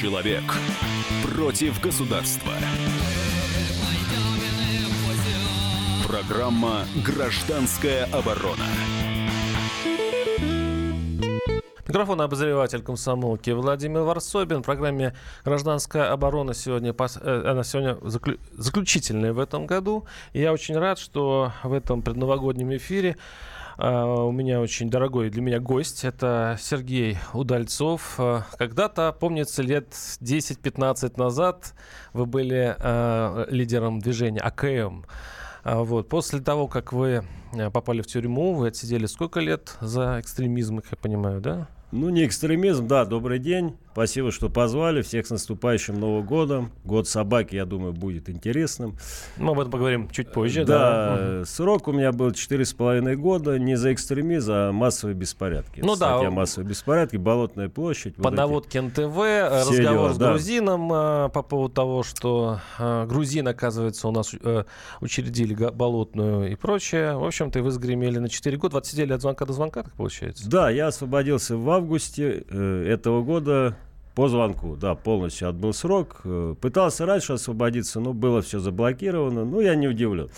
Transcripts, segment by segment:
Человек против государства. Программа «Гражданская оборона». Микрофон обозреватель комсомолки Владимир Варсобин. В программе «Гражданская оборона» сегодня, э, она сегодня заключительная в этом году. И я очень рад, что в этом предновогоднем эфире у меня очень дорогой для меня гость. Это Сергей Удальцов. Uh, когда-то, помнится, лет 10-15 назад вы были uh, лидером движения АКМ. Вот. После того, как вы попали в тюрьму, вы отсидели сколько лет за экстремизм, как я понимаю, да? Ну, не экстремизм, да, добрый день. Спасибо, что позвали. Всех с наступающим Новым годом. Год собаки, я думаю, будет интересным. Мы об этом поговорим чуть позже. Да, да. срок у меня был 4,5 года. Не за экстремизм, а массовые беспорядки. Ну Статья да. массовые беспорядки, Болотная площадь. По вот наводке НТВ, разговор дела, с да. грузином а, по поводу того, что а, грузин, оказывается, у нас а, учредили Болотную и прочее. В общем-то, вы сгремели на 4 года. Вот сидели от звонка до звонка, так получается? Да, я освободился в августе э, этого года по звонку, да, полностью отбыл срок. Э, пытался раньше освободиться, но было все заблокировано. Ну, я не удивлен.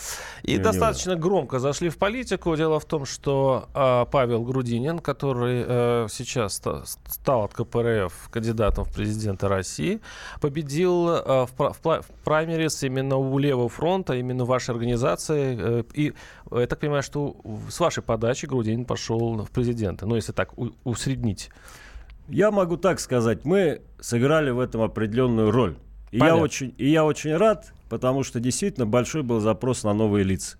И я достаточно громко зашли в политику. Дело в том, что э, Павел Грудинин, который э, сейчас ста- стал от КПРФ кандидатом в президенты России, победил э, в, в, в праймерис именно у Левого фронта, именно вашей организации. Э, и я так понимаю, что с вашей подачи Грудинин пошел в президенты. Ну, если так у- усреднить. Я могу так сказать, мы сыграли в этом определенную роль. И я, очень, и я очень рад, потому что действительно большой был запрос на новые лица.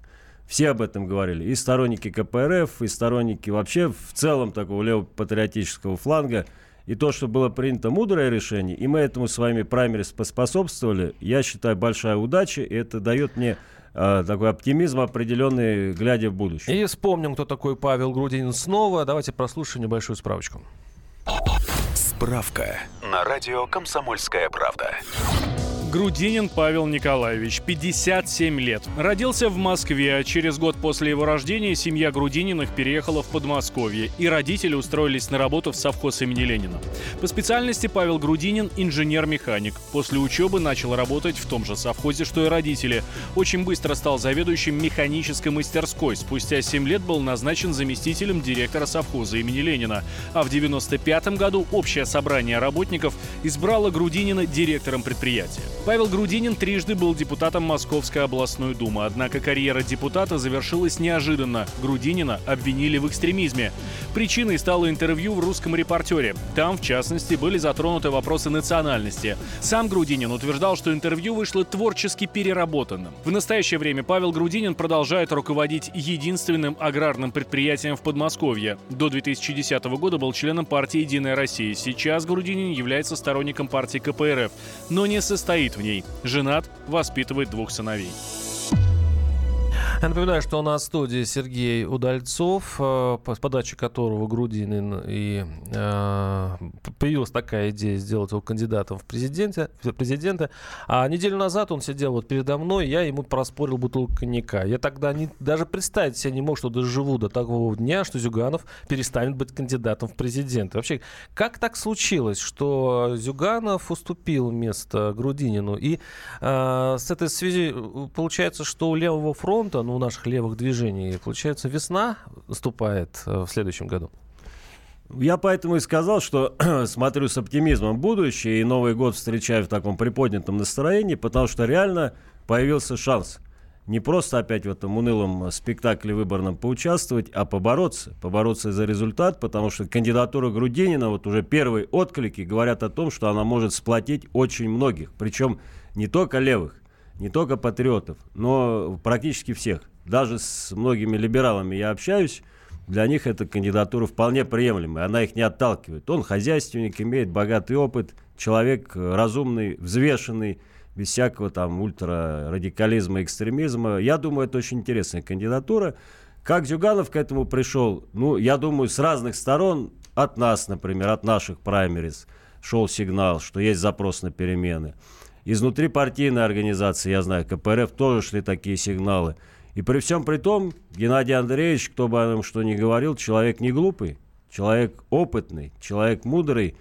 Все об этом говорили. И сторонники КПРФ, и сторонники вообще в целом такого левопатриотического фланга. И то, что было принято мудрое решение, и мы этому с вами праймерис поспособствовали, я считаю, большая удача, и это дает мне э, такой оптимизм определенный, глядя в будущее. И вспомним, кто такой Павел Грудинин снова. Давайте прослушаем небольшую справочку. Справка на радио «Комсомольская правда». Грудинин Павел Николаевич, 57 лет. Родился в Москве, а через год после его рождения семья Грудининых переехала в Подмосковье, и родители устроились на работу в совхоз имени Ленина. По специальности Павел Грудинин – инженер-механик. После учебы начал работать в том же совхозе, что и родители. Очень быстро стал заведующим механической мастерской. Спустя 7 лет был назначен заместителем директора совхоза имени Ленина. А в 95 году общее собрание работников избрало Грудинина директором предприятия. Павел Грудинин трижды был депутатом Московской областной думы, однако карьера депутата завершилась неожиданно. Грудинина обвинили в экстремизме. Причиной стало интервью в «Русском репортере». Там, в частности, были затронуты вопросы национальности. Сам Грудинин утверждал, что интервью вышло творчески переработанным. В настоящее время Павел Грудинин продолжает руководить единственным аграрным предприятием в Подмосковье. До 2010 года был членом партии «Единая Россия». Сейчас Грудинин является сторонником партии КПРФ, но не состоит в ней. Женат, воспитывает двух сыновей. Я напоминаю, что у нас в студии Сергей Удальцов, э, с подачи которого Грудинин и э, появилась такая идея сделать его кандидатом в президенты. А неделю назад он сидел вот передо мной, я ему проспорил бутылку коньяка. Я тогда не, даже представить себе не мог, что доживу до такого дня, что Зюганов перестанет быть кандидатом в президенты. Вообще, как так случилось, что Зюганов уступил место Грудинину? И э, с этой связи э, получается, что у Левого фронта, у наших левых движений. Получается, весна наступает э, в следующем году. Я поэтому и сказал, что смотрю с оптимизмом будущее и Новый год встречаю в таком приподнятом настроении, потому что реально появился шанс не просто опять в этом унылом спектакле выборном поучаствовать, а побороться, побороться за результат, потому что кандидатура Грудинина, вот уже первые отклики говорят о том, что она может сплотить очень многих, причем не только левых, не только патриотов, но практически всех. Даже с многими либералами я общаюсь, для них эта кандидатура вполне приемлемая, она их не отталкивает. Он хозяйственник, имеет богатый опыт, человек разумный, взвешенный, без всякого там ультрарадикализма, экстремизма. Я думаю, это очень интересная кандидатура. Как Зюганов к этому пришел? Ну, я думаю, с разных сторон, от нас, например, от наших праймерис, шел сигнал, что есть запрос на перемены. Изнутри партийной организации, я знаю, КПРФ тоже шли такие сигналы. И при всем при том, Геннадий Андреевич, кто бы о нем что ни говорил, человек не глупый, человек опытный, человек мудрый.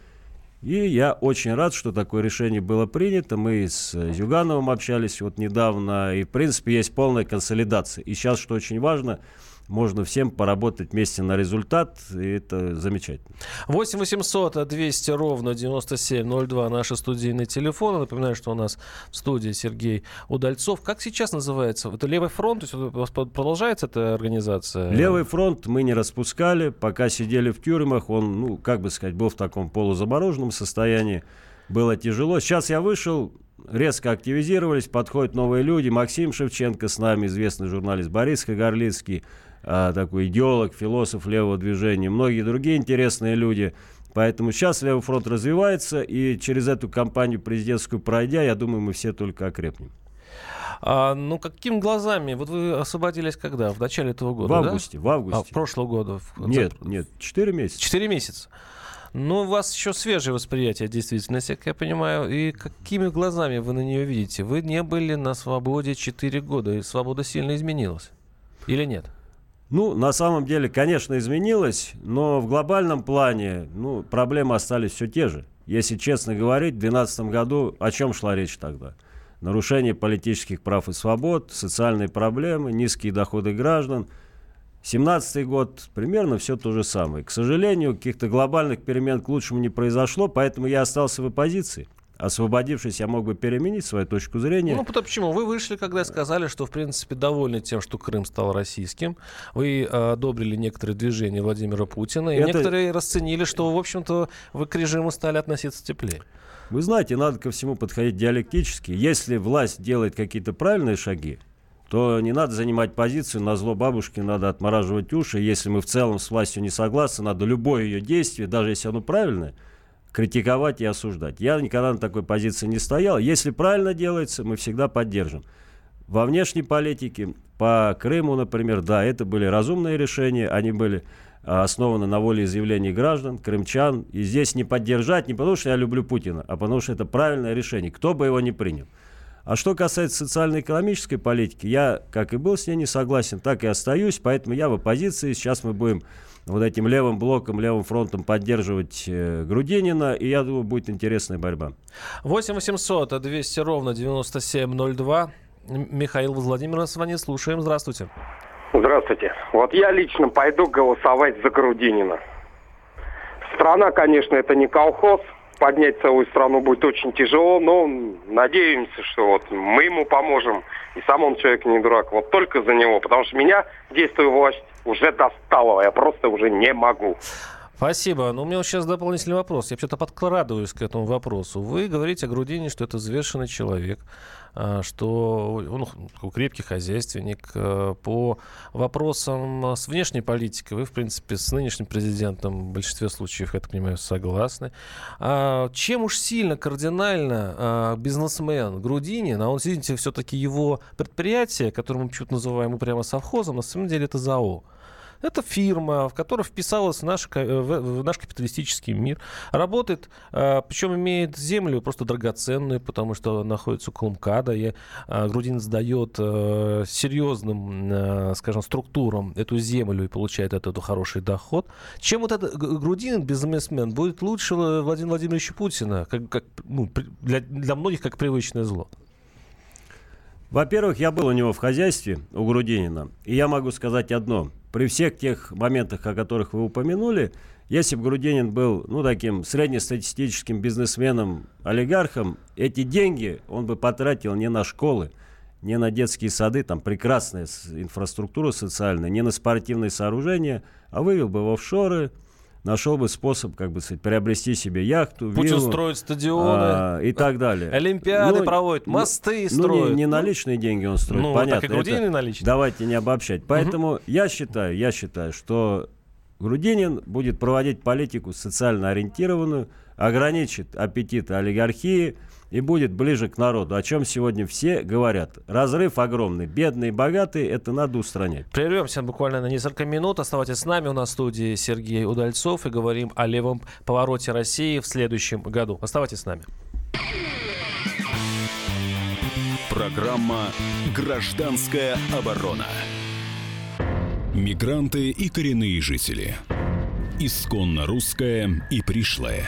И я очень рад, что такое решение было принято. Мы с Зюгановым общались вот недавно, и, в принципе, есть полная консолидация. И сейчас, что очень важно, можно всем поработать вместе на результат, и это замечательно. 8 800 200 ровно 9702 наши студийные телефоны. Напоминаю, что у нас в студии Сергей Удальцов. Как сейчас называется? Это Левый фронт? То есть продолжается эта организация? Левый фронт мы не распускали, пока сидели в тюрьмах, он, ну, как бы сказать, был в таком полузамороженном состоянии. Было тяжело. Сейчас я вышел, резко активизировались, подходят новые люди. Максим Шевченко с нами, известный журналист Борис Кагарлицкий, а, такой идеолог, философ левого движения, многие другие интересные люди. Поэтому сейчас Левый фронт развивается, и через эту кампанию президентскую пройдя, я думаю, мы все только окрепнем. А, ну, какими глазами? Вот вы освободились когда? В начале этого года, В августе, да? в августе. А, в прошлого года? Нет, нет, 4 месяца. 4 месяца. Ну, у вас еще свежее восприятие действительности, как я понимаю. И какими глазами вы на нее видите? Вы не были на свободе 4 года, и свобода сильно изменилась. Или нет? Ну, на самом деле, конечно, изменилось, но в глобальном плане ну, проблемы остались все те же. Если честно говорить, в 2012 году о чем шла речь тогда? Нарушение политических прав и свобод, социальные проблемы, низкие доходы граждан. 2017 год примерно все то же самое. К сожалению, каких-то глобальных перемен к лучшему не произошло, поэтому я остался в оппозиции освободившись, я мог бы переменить свою точку зрения. Ну, потому почему? Вы вышли, когда сказали, что, в принципе, довольны тем, что Крым стал российским. Вы э, одобрили некоторые движения Владимира Путина. И Это... некоторые расценили, что, в общем-то, вы к режиму стали относиться теплее. Вы знаете, надо ко всему подходить диалектически. Если власть делает какие-то правильные шаги, то не надо занимать позицию на зло бабушки, надо отмораживать уши. Если мы в целом с властью не согласны, надо любое ее действие, даже если оно правильное, критиковать и осуждать. Я никогда на такой позиции не стоял. Если правильно делается, мы всегда поддержим. Во внешней политике, по Крыму, например, да, это были разумные решения, они были а, основаны на волеизъявлении граждан, крымчан. И здесь не поддержать, не потому что я люблю Путина, а потому что это правильное решение, кто бы его ни принял. А что касается социально-экономической политики, я, как и был с ней не согласен, так и остаюсь, поэтому я в оппозиции. Сейчас мы будем вот этим левым блоком, левым фронтом поддерживать э, Грудинина, и я думаю, будет интересная борьба. 8 800 200 ровно 9702. Михаил Владимир с вами слушаем. Здравствуйте. Здравствуйте. Вот я лично пойду голосовать за Грудинина. Страна, конечно, это не колхоз, поднять целую страну будет очень тяжело, но надеемся, что вот мы ему поможем. И сам он человек не дурак. Вот только за него. Потому что меня действует власть уже достало. Я просто уже не могу. Спасибо. Но у меня сейчас дополнительный вопрос. Я что-то подкрадываюсь к этому вопросу. Вы говорите о Грудине, что это взвешенный человек, а, что он крепкий хозяйственник. А, по вопросам с внешней политикой вы, в принципе, с нынешним президентом в большинстве случаев, я так понимаю, согласны. А чем уж сильно, кардинально бизнесмен Грудинин, а он, видите, все-таки его предприятие, которое мы почему-то называем прямо совхозом, на самом деле это ЗАО. Это фирма, в которую вписалась наш, в наш капиталистический мир. Работает, а, причем имеет землю просто драгоценную, потому что находится около МКАДа. И а, Грудин сдает серьезным, скажем, структурам эту землю и получает от этого хороший доход. Чем вот этот Грудин, бизнесмен, будет лучше Владимира Владимировича Путина, как, как, ну, для, для многих как привычное зло? Во-первых, я был у него в хозяйстве, у Грудинина, и я могу сказать одно при всех тех моментах, о которых вы упомянули, если бы Грудинин был, ну, таким среднестатистическим бизнесменом, олигархом, эти деньги он бы потратил не на школы, не на детские сады, там прекрасная инфраструктура социальная, не на спортивные сооружения, а вывел бы в офшоры, нашел бы способ, как бы сказать, приобрести себе яхту, Пусть виллу, строит стадионы а, и так далее. Олимпиады ну, проводит, ну, мосты ну, строит. Ну, не, не наличные деньги он строит, ну, понятно. Так и это, наличные. Давайте не обобщать. Поэтому угу. я считаю, я считаю, что Грудинин будет проводить политику социально ориентированную, ограничит аппетиты олигархии, и будет ближе к народу, о чем сегодня все говорят. Разрыв огромный. Бедные и богатые, это надо устранять. Прервемся буквально на несколько минут. Оставайтесь с нами. У нас в студии Сергей Удальцов и говорим о левом повороте России в следующем году. Оставайтесь с нами. Программа «Гражданская оборона». Мигранты и коренные жители. Исконно русская и пришлая.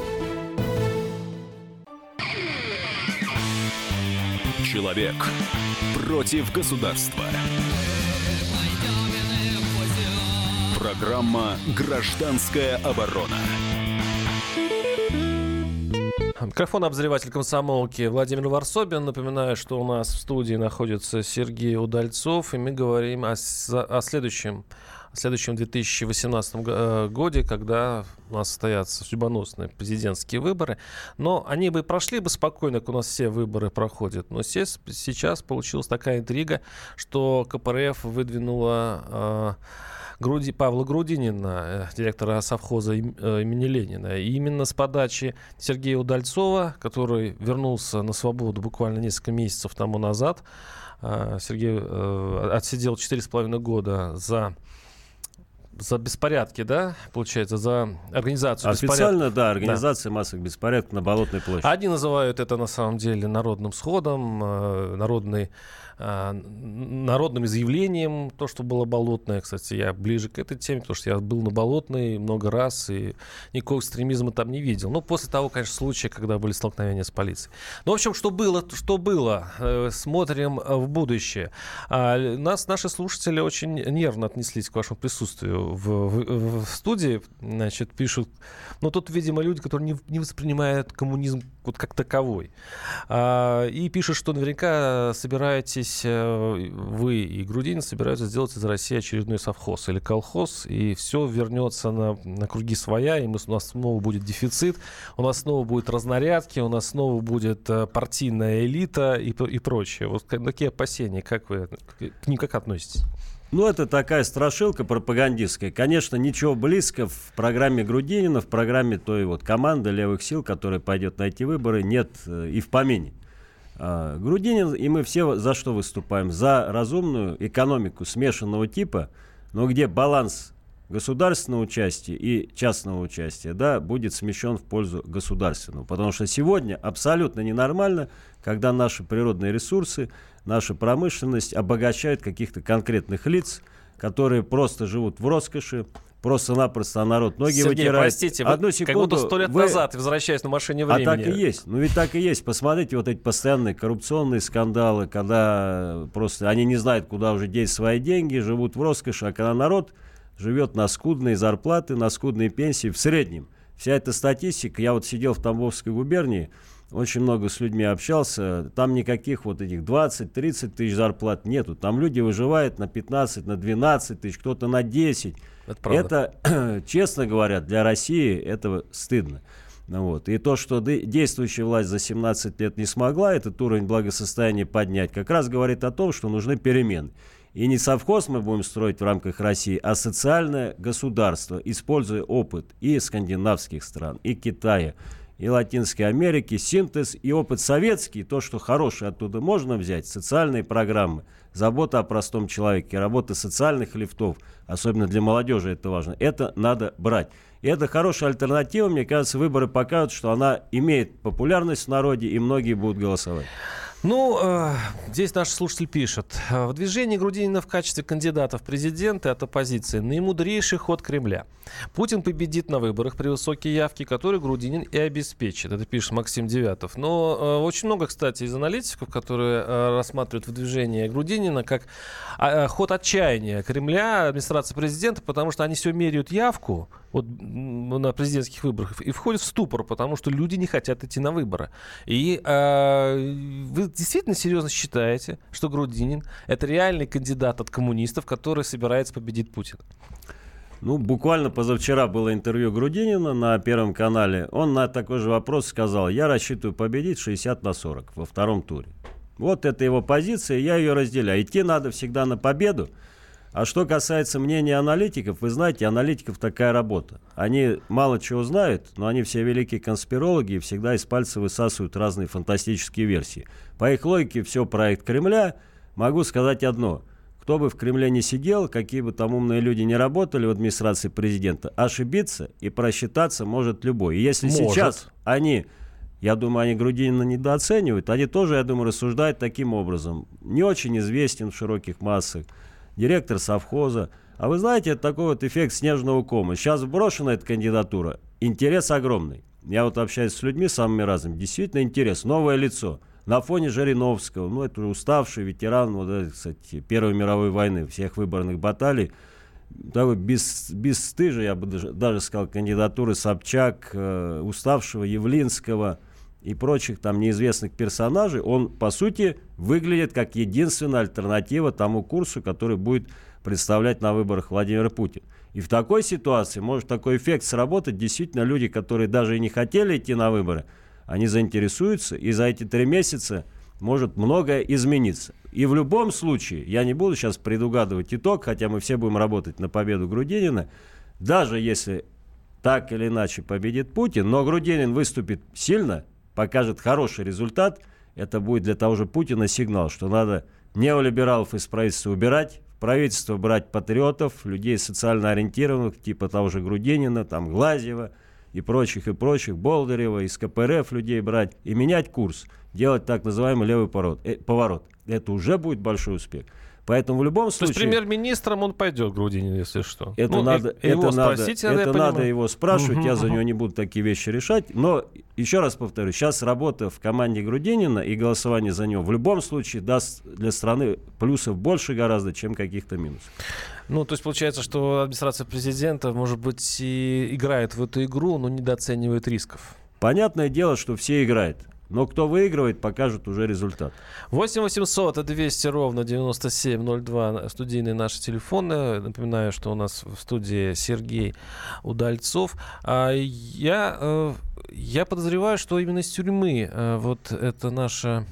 Человек против государства. Программа «Гражданская оборона». Микрофон обозреватель комсомолки Владимир Варсобин. Напоминаю, что у нас в студии находится Сергей Удальцов, и мы говорим о, о следующем в следующем 2018 э, годе, когда у нас состоятся судьбоносные президентские выборы. Но они бы прошли бы спокойно, как у нас все выборы проходят. Но сейчас, получилась такая интрига, что КПРФ выдвинула э, Груди, Павла Грудинина, э, директора совхоза имени Ленина. И именно с подачи Сергея Удальцова, который вернулся на свободу буквально несколько месяцев тому назад, Сергей отсидел 4,5 года за за беспорядки, да, получается, за организацию Официально, беспорядков. да, организация да. массовых беспорядков на Болотной площади. Одни называют это на самом деле народным сходом, э, народной а, народным изъявлением, то, что было болотное. Кстати, я ближе к этой теме, потому что я был на болотной много раз и никакого экстремизма там не видел. Ну, после того, конечно, случая, когда были столкновения с полицией. Ну, в общем, что было, что было. Э, смотрим в будущее. А, нас, наши слушатели очень нервно отнеслись к вашему присутствию в, в, в студии. Значит, пишут, ну, тут, видимо, люди, которые не, не воспринимают коммунизм вот как таковой. А, и пишут, что наверняка собираетесь э, вы и Грудинин собираются сделать из России очередной совхоз или колхоз, и все вернется на, на круги своя, и мы, у нас снова будет дефицит, у нас снова будет разнарядки, у нас снова будет э, партийная элита и, и прочее. Вот такие опасения, как вы к ним как относитесь? Ну, это такая страшилка пропагандистская. Конечно, ничего близко в программе Грудинина, в программе той вот команды левых сил, которая пойдет на эти выборы, нет э, и в помине. А, Грудинин и мы все за что выступаем? За разумную экономику смешанного типа, но где баланс государственного участия и частного участия, да, будет смещен в пользу государственного. Потому что сегодня абсолютно ненормально, когда наши природные ресурсы, наша промышленность обогащают каких-то конкретных лиц, которые просто живут в роскоши, просто-напросто народ ноги Сергей, вытирает. простите, Одну вы секунду, как будто сто лет вы... назад, возвращаясь на машине времени. А так и есть. Ну ведь так и есть. Посмотрите вот эти постоянные коррупционные скандалы, когда просто они не знают, куда уже деть свои деньги, живут в роскоши, а когда народ живет на скудные зарплаты, на скудные пенсии в среднем. Вся эта статистика, я вот сидел в Тамбовской губернии, очень много с людьми общался, там никаких вот этих 20-30 тысяч зарплат нету. Там люди выживают на 15, на 12 тысяч, кто-то на 10. Это, это честно говоря, для России это стыдно. Ну вот. И то, что действующая власть за 17 лет не смогла этот уровень благосостояния поднять, как раз говорит о том, что нужны перемены. И не совхоз мы будем строить в рамках России, а социальное государство, используя опыт и скандинавских стран, и Китая, и Латинской Америки, синтез и опыт советский, то, что хорошее оттуда можно взять, социальные программы, забота о простом человеке, работа социальных лифтов, особенно для молодежи это важно, это надо брать. И это хорошая альтернатива, мне кажется, выборы покажут, что она имеет популярность в народе, и многие будут голосовать. Ну, э, здесь наш слушатель пишет. В движении Грудинина в качестве кандидата в президенты от оппозиции наимудрейший ход Кремля. Путин победит на выборах при высокой явке, которые Грудинин и обеспечит. Это пишет Максим Девятов. Но э, очень много, кстати, из аналитиков, которые э, рассматривают в движении Грудинина как э, ход отчаяния Кремля, администрации президента, потому что они все меряют явку вот, на президентских выборах и входят в ступор, потому что люди не хотят идти на выборы. И э, вы действительно серьезно считаете, что Грудинин это реальный кандидат от коммунистов, который собирается победить Путина? Ну, буквально позавчера было интервью Грудинина на Первом канале. Он на такой же вопрос сказал, я рассчитываю победить 60 на 40 во втором туре. Вот это его позиция, я ее разделяю. Идти надо всегда на победу. А что касается мнения аналитиков, вы знаете, аналитиков такая работа. Они мало чего знают, но они все великие конспирологи и всегда из пальца высасывают разные фантастические версии. По их логике, все проект Кремля, могу сказать одно. Кто бы в Кремле не сидел, какие бы там умные люди не работали в администрации президента, ошибиться и просчитаться может любой. И если может. сейчас они я думаю, они Грудинина недооценивают. Они тоже, я думаю, рассуждают таким образом. Не очень известен в широких массах. Директор совхоза. А вы знаете, это такой вот эффект снежного кома. Сейчас брошена эта кандидатура. Интерес огромный. Я вот общаюсь с людьми самыми разными. Действительно интерес. Новое лицо. На фоне Жириновского. Ну, это уставший ветеран, вот, кстати, Первой мировой войны, всех выборных баталий такой без, бесстыжий, я бы даже, даже сказал, кандидатуры Собчак, э, уставшего Явлинского – и прочих там неизвестных персонажей, он, по сути, выглядит как единственная альтернатива тому курсу, который будет представлять на выборах Владимир Путин. И в такой ситуации может такой эффект сработать. Действительно, люди, которые даже и не хотели идти на выборы, они заинтересуются, и за эти три месяца может многое измениться. И в любом случае, я не буду сейчас предугадывать итог, хотя мы все будем работать на победу Грудинина, даже если так или иначе победит Путин, но Грудинин выступит сильно – покажет хороший результат, это будет для того же Путина сигнал, что надо неолибералов из правительства убирать, в правительство брать патриотов, людей социально ориентированных, типа того же Грудинина, там Глазева и прочих, и прочих, Болдырева, из КПРФ людей брать и менять курс, делать так называемый левый. Э, поворот. Это уже будет большой успех. Поэтому в любом случае... То есть премьер-министром он пойдет, Грудинин, если что. Это ну, надо, и, это надо, спросить, это надо его спрашивать, угу, я за него не буду такие вещи решать. Но еще раз повторю, сейчас работа в команде Грудинина и голосование за него в любом случае даст для страны плюсов больше гораздо, чем каких-то минусов. Ну, то есть получается, что администрация президента, может быть, и играет в эту игру, но недооценивает рисков. Понятное дело, что все играют. Но кто выигрывает, покажет уже результат. 8 800 200 ровно 9702 студийные наши телефоны. Напоминаю, что у нас в студии Сергей Удальцов. А я, э, я подозреваю, что именно из тюрьмы э, вот это наша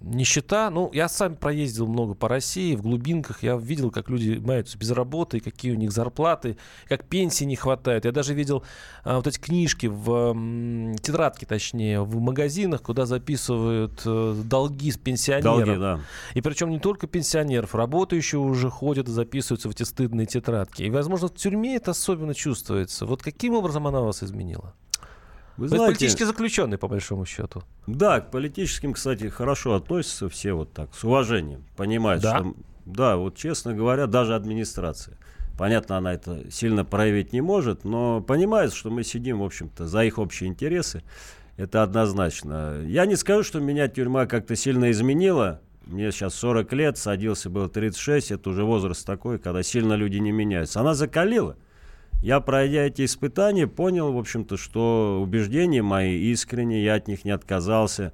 нищета, ну, я сам проездил много по России, в глубинках, я видел, как люди маются без работы, какие у них зарплаты, как пенсии не хватает. Я даже видел а, вот эти книжки в м, тетрадки, точнее, в магазинах, куда записывают а, долги с пенсионеров. Долги, да. И причем не только пенсионеров, работающие уже ходят и записываются в эти стыдные тетрадки. И, возможно, в тюрьме это особенно чувствуется. Вот каким образом она вас изменила? Вы знаете, политически заключенный, по большому счету. Да, к политическим, кстати, хорошо относятся все вот так, с уважением. Понимают, да? что... Да, вот честно говоря, даже администрация. Понятно, она это сильно проявить не может, но понимает, что мы сидим, в общем-то, за их общие интересы. Это однозначно. Я не скажу, что меня тюрьма как-то сильно изменила. Мне сейчас 40 лет, садился был 36, это уже возраст такой, когда сильно люди не меняются. Она закалила. Я, пройдя эти испытания, понял, в общем-то, что убеждения мои искренние, я от них не отказался.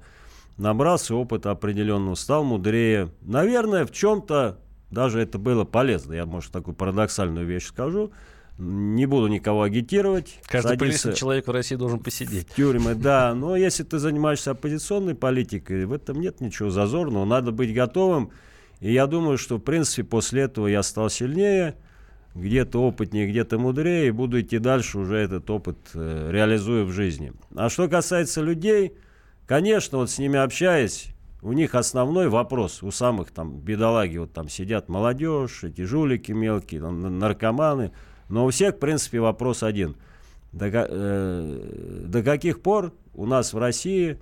Набрался опыта определенного, стал мудрее. Наверное, в чем-то даже это было полезно. Я, может, такую парадоксальную вещь скажу. Не буду никого агитировать. Каждый приличный человек в России должен посидеть. В тюрьмы, да. Но если ты занимаешься оппозиционной политикой, в этом нет ничего зазорного. Надо быть готовым. И я думаю, что, в принципе, после этого я стал сильнее – где-то опытнее, где-то мудрее, и буду идти дальше, уже этот опыт э, реализую в жизни. А что касается людей, конечно, вот с ними общаясь, у них основной вопрос, у самых там бедолаги, вот там сидят молодежь, эти жулики мелкие, там, наркоманы, но у всех, в принципе, вопрос один. До, э, до каких пор у нас в России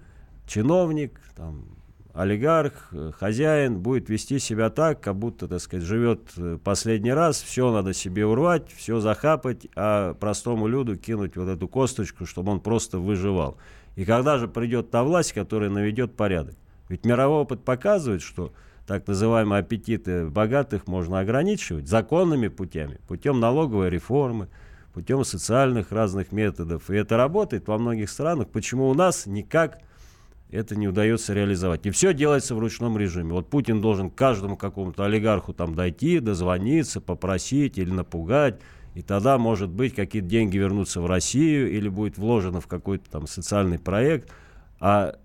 чиновник, там, олигарх, э, хозяин будет вести себя так, как будто, так сказать, живет э, последний раз, все надо себе урвать, все захапать, а простому люду кинуть вот эту косточку, чтобы он просто выживал. И когда же придет та власть, которая наведет порядок? Ведь мировой опыт показывает, что так называемые аппетиты богатых можно ограничивать законными путями, путем налоговой реформы, путем социальных разных методов. И это работает во многих странах. Почему у нас никак это не удается реализовать. И все делается в ручном режиме. Вот Путин должен каждому какому-то олигарху там дойти, дозвониться, попросить или напугать. И тогда, может быть, какие-то деньги вернутся в Россию или будет вложено в какой-то там социальный проект. А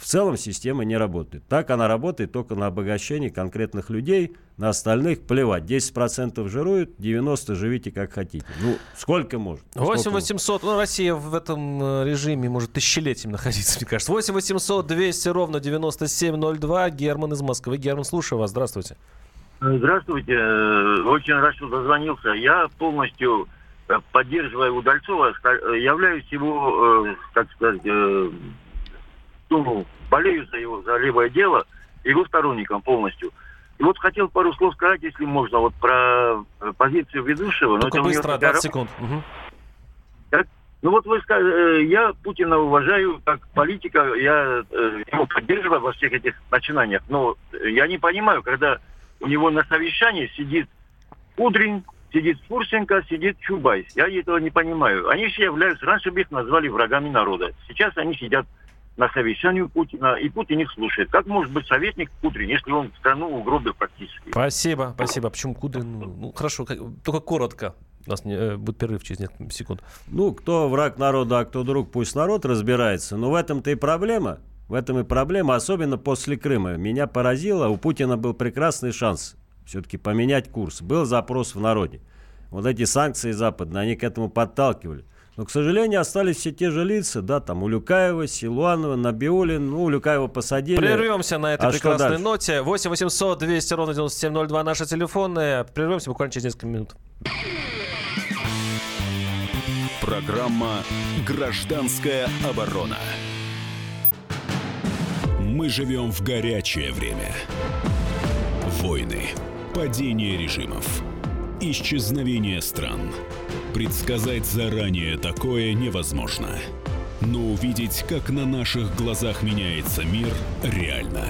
в целом система не работает. Так она работает только на обогащение конкретных людей, на остальных плевать. 10% жируют, 90% живите как хотите. Ну, сколько может? 8 800, ну, Россия в этом э, режиме может тысячелетиями находиться, мне кажется. 8 800 200 ровно 9702. Герман из Москвы. Герман, слушаю вас. Здравствуйте. Здравствуйте. Э, очень рад, что дозвонился. Я полностью э, поддерживая Удальцова, являюсь его, как сказать, ну, болею за его, за левое дело, его сторонником полностью. И вот хотел пару слов сказать, если можно, вот про э, позицию ведущего. Только быстро, 20 секунд. Угу. Так? Ну вот вы сказали, э, я Путина уважаю как политика, я э, его поддерживаю во всех этих начинаниях, но я не понимаю, когда у него на совещании сидит Кудрин, сидит Фурсенко, сидит Чубайс. Я этого не понимаю. Они все являются, раньше бы их назвали врагами народа. Сейчас они сидят на совещании Путина, и Путин их слушает. Как может быть советник Кудрин, если он страну угробил практически? Спасибо, спасибо. Почему Кудрин? Ну, ну хорошо, как, только коротко. У нас не, э, будет перерыв через несколько секунд. Ну, кто враг народа, а кто друг, пусть народ разбирается. Но в этом-то и проблема. В этом и проблема, особенно после Крыма. Меня поразило, у Путина был прекрасный шанс все-таки поменять курс. Был запрос в народе. Вот эти санкции западные, они к этому подталкивали. Но, к сожалению, остались все те же лица, да, там Улюкаева, Силуанова, Набиулин, ну, Улюкаева посадили. Прервемся на этой а прекрасной ноте. 8 800 200 ровно 9702 наши телефоны. Прервемся буквально через несколько минут. Программа «Гражданская оборона». Мы живем в горячее время. Войны, падение режимов, исчезновение стран – Предсказать заранее такое невозможно. Но увидеть, как на наших глазах меняется мир, реально.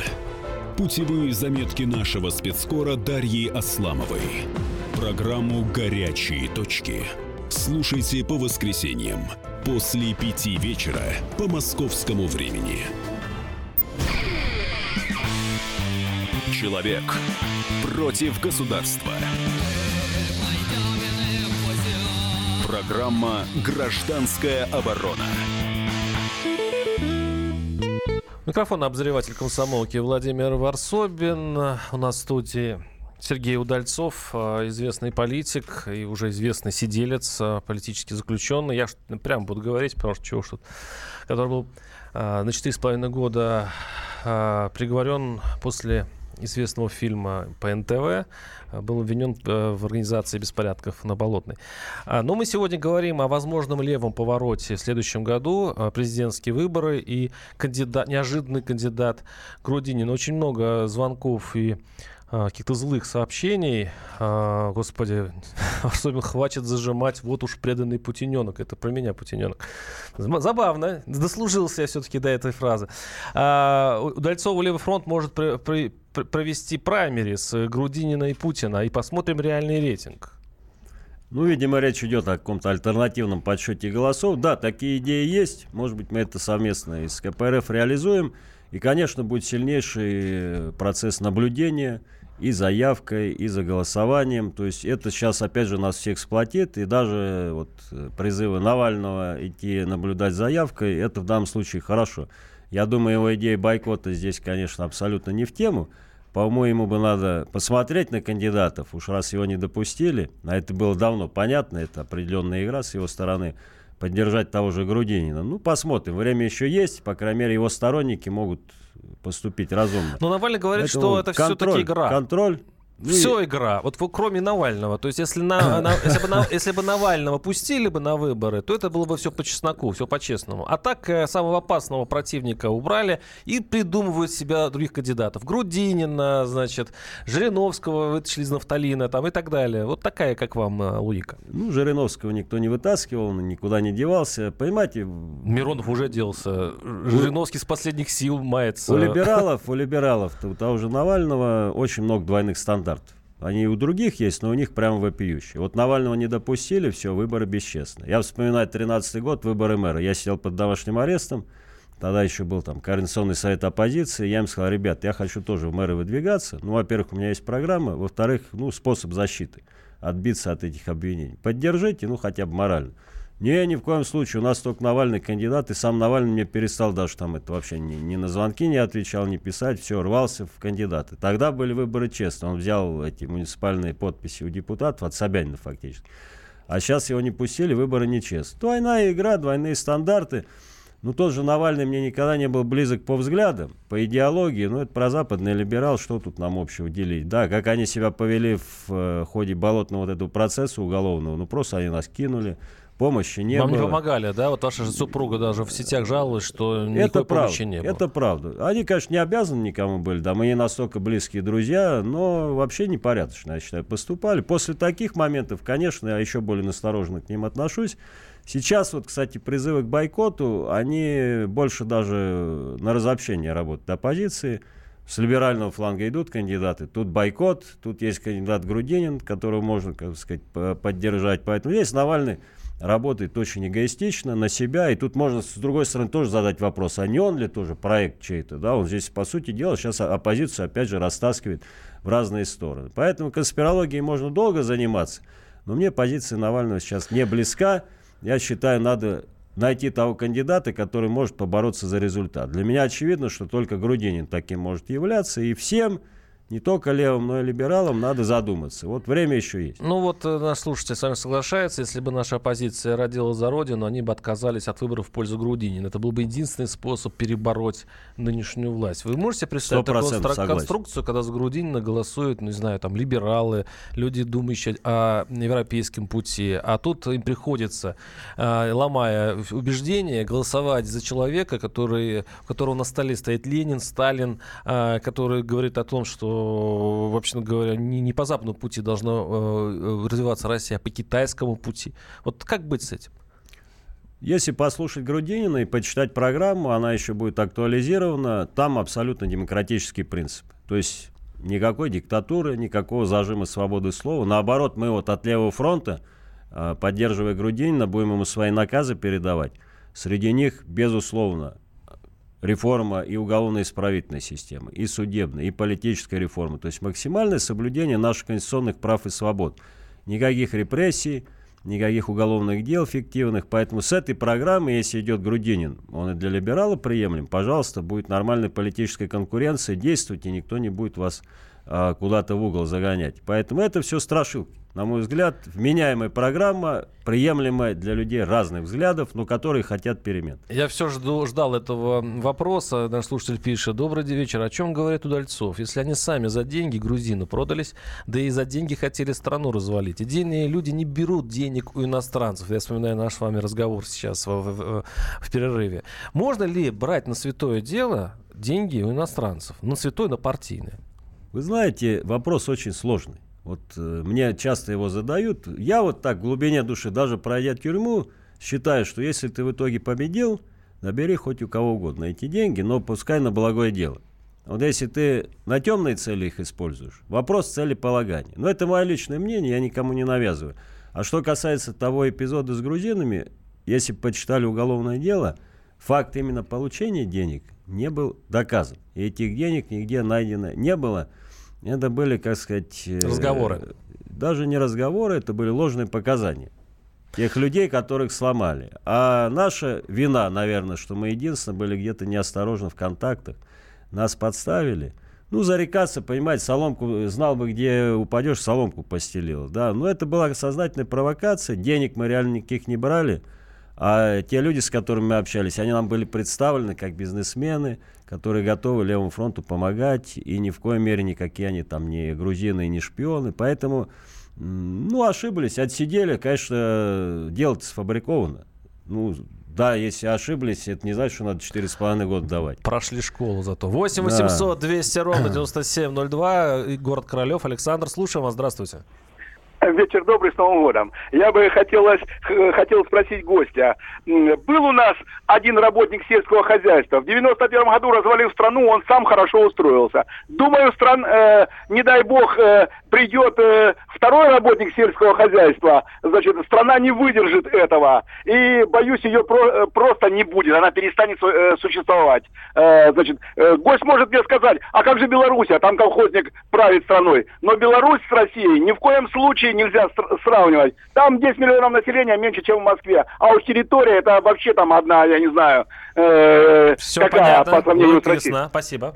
Путевые заметки нашего спецкора Дарьи Асламовой. Программу «Горячие точки». Слушайте по воскресеньям после пяти вечера по московскому времени. Человек против государства. Программа «Гражданская оборона». Микрофон обозреватель комсомолки Владимир Варсобин. У нас в студии Сергей Удальцов, а, известный политик и уже известный сиделец, а, политически заключенный. Я прямо буду говорить, потому что чего что который был а, на 4,5 года приговорен после известного фильма по НТВ, э, был обвинен э, в организации беспорядков на Болотной. А, но мы сегодня говорим о возможном левом повороте в следующем году, э, президентские выборы и кандидат, неожиданный кандидат Грудинин. Очень много звонков и каких-то злых сообщений. А, господи, особенно хватит зажимать, вот уж преданный путиненок. Это про меня путиненок. Забавно. Дослужился я все-таки до этой фразы. А, Удальцову Левый фронт может при, провести праймерис Грудинина и Путина. И посмотрим реальный рейтинг. Ну, видимо, речь идет о каком-то альтернативном подсчете голосов. Да, такие идеи есть. Может быть, мы это совместно из КПРФ реализуем. И, конечно, будет сильнейший процесс наблюдения – и заявкой, и за голосованием. То есть это сейчас, опять же, нас всех сплотит. И даже вот призывы Навального идти наблюдать заявкой, это в данном случае хорошо. Я думаю, его идея бойкота здесь, конечно, абсолютно не в тему. По-моему, бы надо посмотреть на кандидатов, уж раз его не допустили, а это было давно понятно, это определенная игра с его стороны, поддержать того же Грудинина. Ну, посмотрим, время еще есть, по крайней мере, его сторонники могут поступить разумно. Но Навальный говорит, Поэтому что это все-таки игра. Контроль ну, Все и... игра. Вот кроме Навального. То есть, если, на, на, если, бы, на, если бы Навального пустили бы на выборы, то это было бы все по чесноку, все по-честному. А так э, самого опасного противника убрали и придумывают себя других кандидатов. Грудинина, значит, Жириновского вытащили из нафталина там, и так далее. Вот такая, как вам, э, логика. Ну, Жириновского никто не вытаскивал, он никуда не девался. Понимаете... Миронов уже делся. Жириновский с последних сил мается. У либералов, у либералов, у того же Навального очень много двойных стандартов стандарт. Они и у других есть, но у них прямо вопиющие. Вот Навального не допустили, все, выборы бесчестны. Я вспоминаю 13 год, выборы мэра. Я сидел под домашним арестом, тогда еще был там Координационный совет оппозиции. Я им сказал, ребят, я хочу тоже в мэры выдвигаться. Ну, во-первых, у меня есть программа, во-вторых, ну, способ защиты, отбиться от этих обвинений. Поддержите, ну, хотя бы морально. Не, ни в коем случае. У нас только Навальный кандидат, и сам Навальный мне перестал даже там это вообще ни, ни на звонки не отвечал, не писать, все, рвался в кандидаты. Тогда были выборы честно. Он взял эти муниципальные подписи у депутатов, от Собянина фактически. А сейчас его не пустили, выборы нечестны. Двойная игра, двойные стандарты. Ну, тот же Навальный мне никогда не был близок по взглядам, по идеологии. Ну, это про западный либерал, что тут нам общего делить? Да, как они себя повели в э, ходе болотного вот этого процесса уголовного. Ну, просто они нас кинули помощи не Вам было. не помогали, да? Вот ваша же супруга даже в сетях жаловалась, что никакой это правда, помощи не было. Это правда. Они, конечно, не обязаны никому были, да, мы не настолько близкие друзья, но вообще непорядочно, я считаю, поступали. После таких моментов, конечно, я еще более настороженно к ним отношусь. Сейчас вот, кстати, призывы к бойкоту, они больше даже на разобщение работают оппозиции. С либерального фланга идут кандидаты. Тут бойкот, тут есть кандидат Грудинин, которого можно, как сказать, поддержать. Поэтому есть Навальный работает очень эгоистично на себя. И тут можно, с другой стороны, тоже задать вопрос, а не он ли тоже проект чей-то? Да? Он здесь, по сути дела, сейчас оппозицию, опять же, растаскивает в разные стороны. Поэтому конспирологией можно долго заниматься. Но мне позиция Навального сейчас не близка. Я считаю, надо найти того кандидата, который может побороться за результат. Для меня очевидно, что только Грудинин таким может являться. И всем не только левым, но и либералам надо задуматься. Вот время еще есть. Ну вот э, наш слушатель с вами соглашается. Если бы наша оппозиция родила за Родину, они бы отказались от выборов в пользу Грудинина. Это был бы единственный способ перебороть нынешнюю власть. Вы можете представить такую конструкцию, когда за Грудинина голосуют, ну, не знаю, там, либералы, люди, думающие о европейском пути, а тут им приходится, э, ломая убеждения, голосовать за человека, который, у которого на столе стоит Ленин, Сталин, э, который говорит о том, что вообще говоря, не, не по западному пути должна э, развиваться Россия, а по китайскому пути. Вот как быть с этим? Если послушать Грудинина и почитать программу, она еще будет актуализирована. Там абсолютно демократический принцип. То есть никакой диктатуры, никакого зажима свободы слова. Наоборот, мы вот от левого фронта, э, поддерживая Грудинина, будем ему свои наказы передавать. Среди них, безусловно, реформа и уголовно-исправительной системы, и судебной, и политической реформы. То есть максимальное соблюдение наших конституционных прав и свобод. Никаких репрессий, никаких уголовных дел фиктивных. Поэтому с этой программы, если идет Грудинин, он и для либерала приемлем, пожалуйста, будет нормальная политическая конкуренция, действуйте, никто не будет вас а, куда-то в угол загонять. Поэтому это все страшилки на мой взгляд, вменяемая программа, приемлемая для людей разных взглядов, но которые хотят перемен. Я все жду, ждал этого вопроса. Наш слушатель пишет. Добрый вечер. О чем говорит Удальцов? Если они сами за деньги грузины продались, да и за деньги хотели страну развалить. Идейные люди не берут денег у иностранцев. Я вспоминаю наш с вами разговор сейчас в, в, в перерыве. Можно ли брать на святое дело деньги у иностранцев? На святое, на партийное? Вы знаете, вопрос очень сложный. Вот э, мне часто его задают. Я вот так в глубине души, даже пройдя тюрьму, считаю, что если ты в итоге победил, набери хоть у кого угодно эти деньги, но пускай на благое дело. Вот если ты на темные цели их используешь, вопрос целеполагания. Но это мое личное мнение, я никому не навязываю. А что касается того эпизода с грузинами, если почитали уголовное дело, факт именно получения денег не был доказан. И этих денег нигде найдено не было – это были, как сказать... Э, разговоры. Даже не разговоры, это были ложные показания. Тех людей, которых сломали. А наша вина, наверное, что мы единственные были где-то неосторожны в контактах. Нас подставили. Ну, зарекаться, понимаете, соломку, знал бы, где упадешь, соломку постелил. Да, но это была сознательная провокация. Денег мы реально никаких не брали. А те люди, с которыми мы общались, они нам были представлены как бизнесмены, которые готовы Левому фронту помогать, и ни в коей мере никакие они там не грузины и не шпионы. Поэтому, ну, ошиблись, отсидели, конечно, дело-то сфабриковано. Ну, да, если ошиблись, это не значит, что надо 4,5 года давать. Прошли школу зато. 8 800 200 ровно 9702. Город Королев. Александр, слушаем вас. Здравствуйте. Вечер добрый, с Новым годом. Я бы хотелось, хотел спросить гостя. Был у нас один работник сельского хозяйства. В 91 году развалил страну, он сам хорошо устроился. Думаю, стран, э, не дай бог, э, придет э, второй работник сельского хозяйства. Значит, страна не выдержит этого. И, боюсь, ее про, э, просто не будет. Она перестанет э, существовать. Э, значит, э, гость может мне сказать, а как же Беларусь? А там колхозник правит страной. Но Беларусь с Россией ни в коем случае территории нельзя сравнивать. Там 10 миллионов населения меньше, чем в Москве. А уж территория это вообще там одна, я не знаю, э, Все какая понятно. по сравнению с Россией. Спасибо.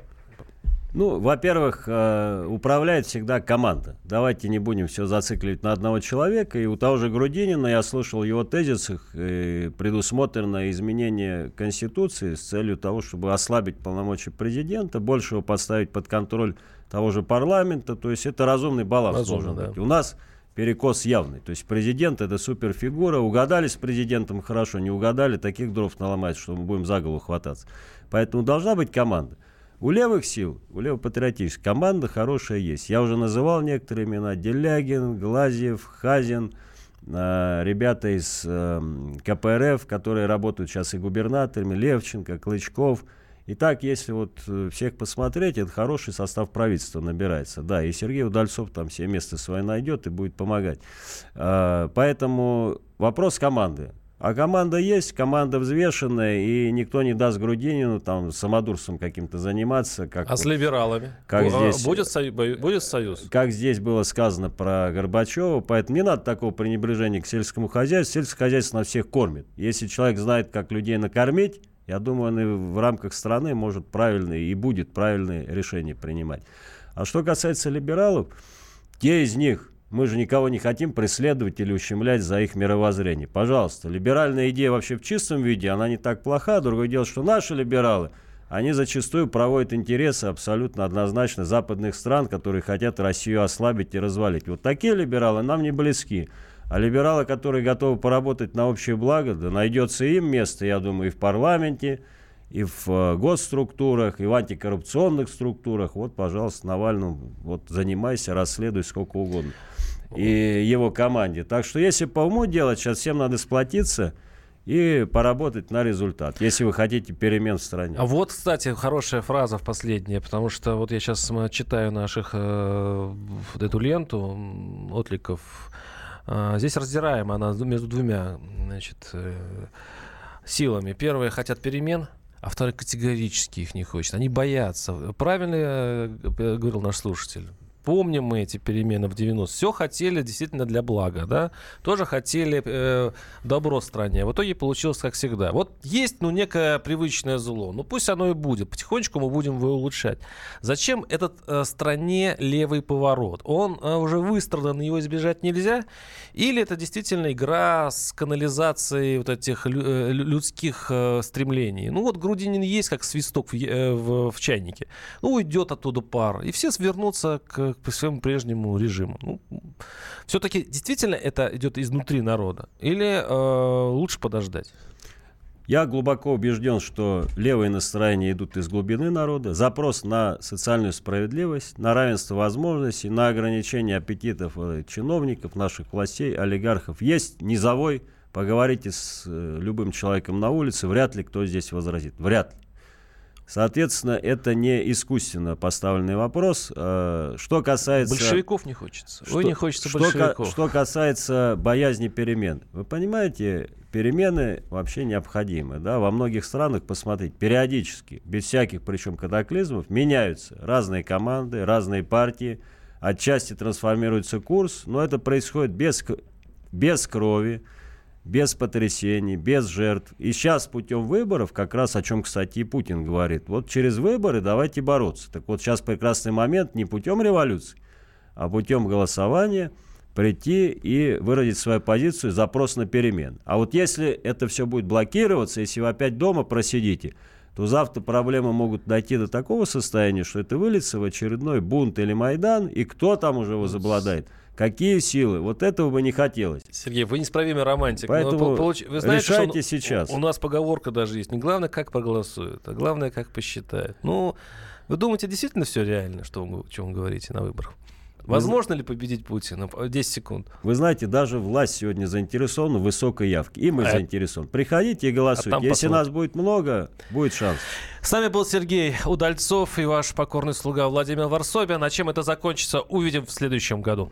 Ну, во-первых, э, управляет всегда команда. Давайте не будем все зацикливать на одного человека. И у того же Грудинина я слышал его тезисах э, предусмотрено изменение Конституции с целью того, чтобы ослабить полномочия президента, больше его поставить под контроль того же парламента. То есть это разумный баланс Разумно, должен да. быть. У нас перекос явный. То есть президент это суперфигура. Угадали с президентом хорошо, не угадали, таких дров наломать, что мы будем за голову хвататься. Поэтому должна быть команда. У левых сил, у левопатриотических команда хорошая есть. Я уже называл некоторые имена. Делягин, Глазьев, Хазин, э, ребята из э, КПРФ, которые работают сейчас и губернаторами, Левченко, Клычков. И так, если вот э, всех посмотреть, это хороший состав правительства набирается. Да, и Сергей Удальцов там все место свое найдет и будет помогать. Э, поэтому вопрос команды. А команда есть, команда взвешенная, и никто не даст Грудинину там самодурством каким-то заниматься. Как, а с либералами? Как здесь, будет, сою, будет союз? Как здесь было сказано про Горбачева, поэтому не надо такого пренебрежения к сельскому хозяйству. Сельское хозяйство на всех кормит. Если человек знает, как людей накормить, я думаю, он и в рамках страны может правильные и будет правильные решения принимать. А что касается либералов, те из них, мы же никого не хотим преследовать или ущемлять за их мировоззрение. Пожалуйста, либеральная идея вообще в чистом виде, она не так плоха. Другое дело, что наши либералы, они зачастую проводят интересы абсолютно однозначно западных стран, которые хотят Россию ослабить и развалить. Вот такие либералы нам не близки. А либералы, которые готовы поработать на общее благо, да найдется им место, я думаю, и в парламенте, и в э, госструктурах, и в антикоррупционных структурах. Вот, пожалуйста, Навальному вот занимайся, расследуй сколько угодно и его команде. Так что если по уму делать, сейчас всем надо сплотиться и поработать на результат, если вы хотите перемен в стране. А вот, кстати, хорошая фраза в последнее, потому что вот я сейчас читаю наших э, эту ленту отликов. Э, здесь раздираема она между двумя значит, э, силами. Первые хотят перемен, а вторые категорически их не хочет. Они боятся. Правильно э, говорил наш слушатель? Помним мы эти перемены в 90 Все хотели действительно для блага, да? Тоже хотели э, добро стране. В итоге получилось как всегда. Вот есть, ну, некое привычное зло. Ну, пусть оно и будет. Потихонечку мы будем его улучшать. Зачем этот э, стране левый поворот? Он э, уже выстрадан, его избежать нельзя? Или это действительно игра с канализацией вот этих лю- э, людских э, стремлений? Ну, вот Грудинин есть как свисток в, э, в, в чайнике. Ну, уйдет оттуда пар. И все свернутся к по своему прежнему режиму. Ну, все-таки действительно это идет изнутри народа? Или э, лучше подождать? Я глубоко убежден, что левые настроения идут из глубины народа. Запрос на социальную справедливость, на равенство возможностей, на ограничение аппетитов э, чиновников, наших властей, олигархов есть низовой. Поговорите с э, любым человеком на улице, вряд ли кто здесь возразит. Вряд ли. Соответственно, это не искусственно поставленный вопрос. Э, что касается... Большевиков не хочется. Что, Ой, не хочется что, большевиков. Что касается боязни перемен. Вы понимаете, перемены вообще необходимы. Да? Во многих странах, посмотрите, периодически, без всяких причем катаклизмов, меняются разные команды, разные партии. Отчасти трансформируется курс, но это происходит без, без крови, без потрясений, без жертв. И сейчас путем выборов, как раз о чем, кстати, и Путин говорит, вот через выборы давайте бороться. Так вот сейчас прекрасный момент не путем революции, а путем голосования прийти и выразить свою позицию, запрос на перемен. А вот если это все будет блокироваться, если вы опять дома просидите, то завтра проблемы могут дойти до такого состояния, что это выльется в очередной бунт или Майдан, и кто там уже возобладает – Какие силы? Вот этого бы не хотелось. Сергей, вы неисправимый романтик. Поэтому получ... вы знаете, решайте что сейчас. У нас поговорка даже есть. Не главное, как проголосуют, а главное, как посчитают. Ну, вы думаете, действительно все реально, что вы, о чем вы говорите на выборах? Возможно ли победить Путина? 10 секунд. Вы знаете, даже власть сегодня заинтересована в высокой явке. И мы а заинтересованы. Приходите и голосуйте. А Если посмотрим. нас будет много, будет шанс. С нами был Сергей Удальцов и ваш покорный слуга Владимир Варсобин. А чем это закончится, увидим в следующем году.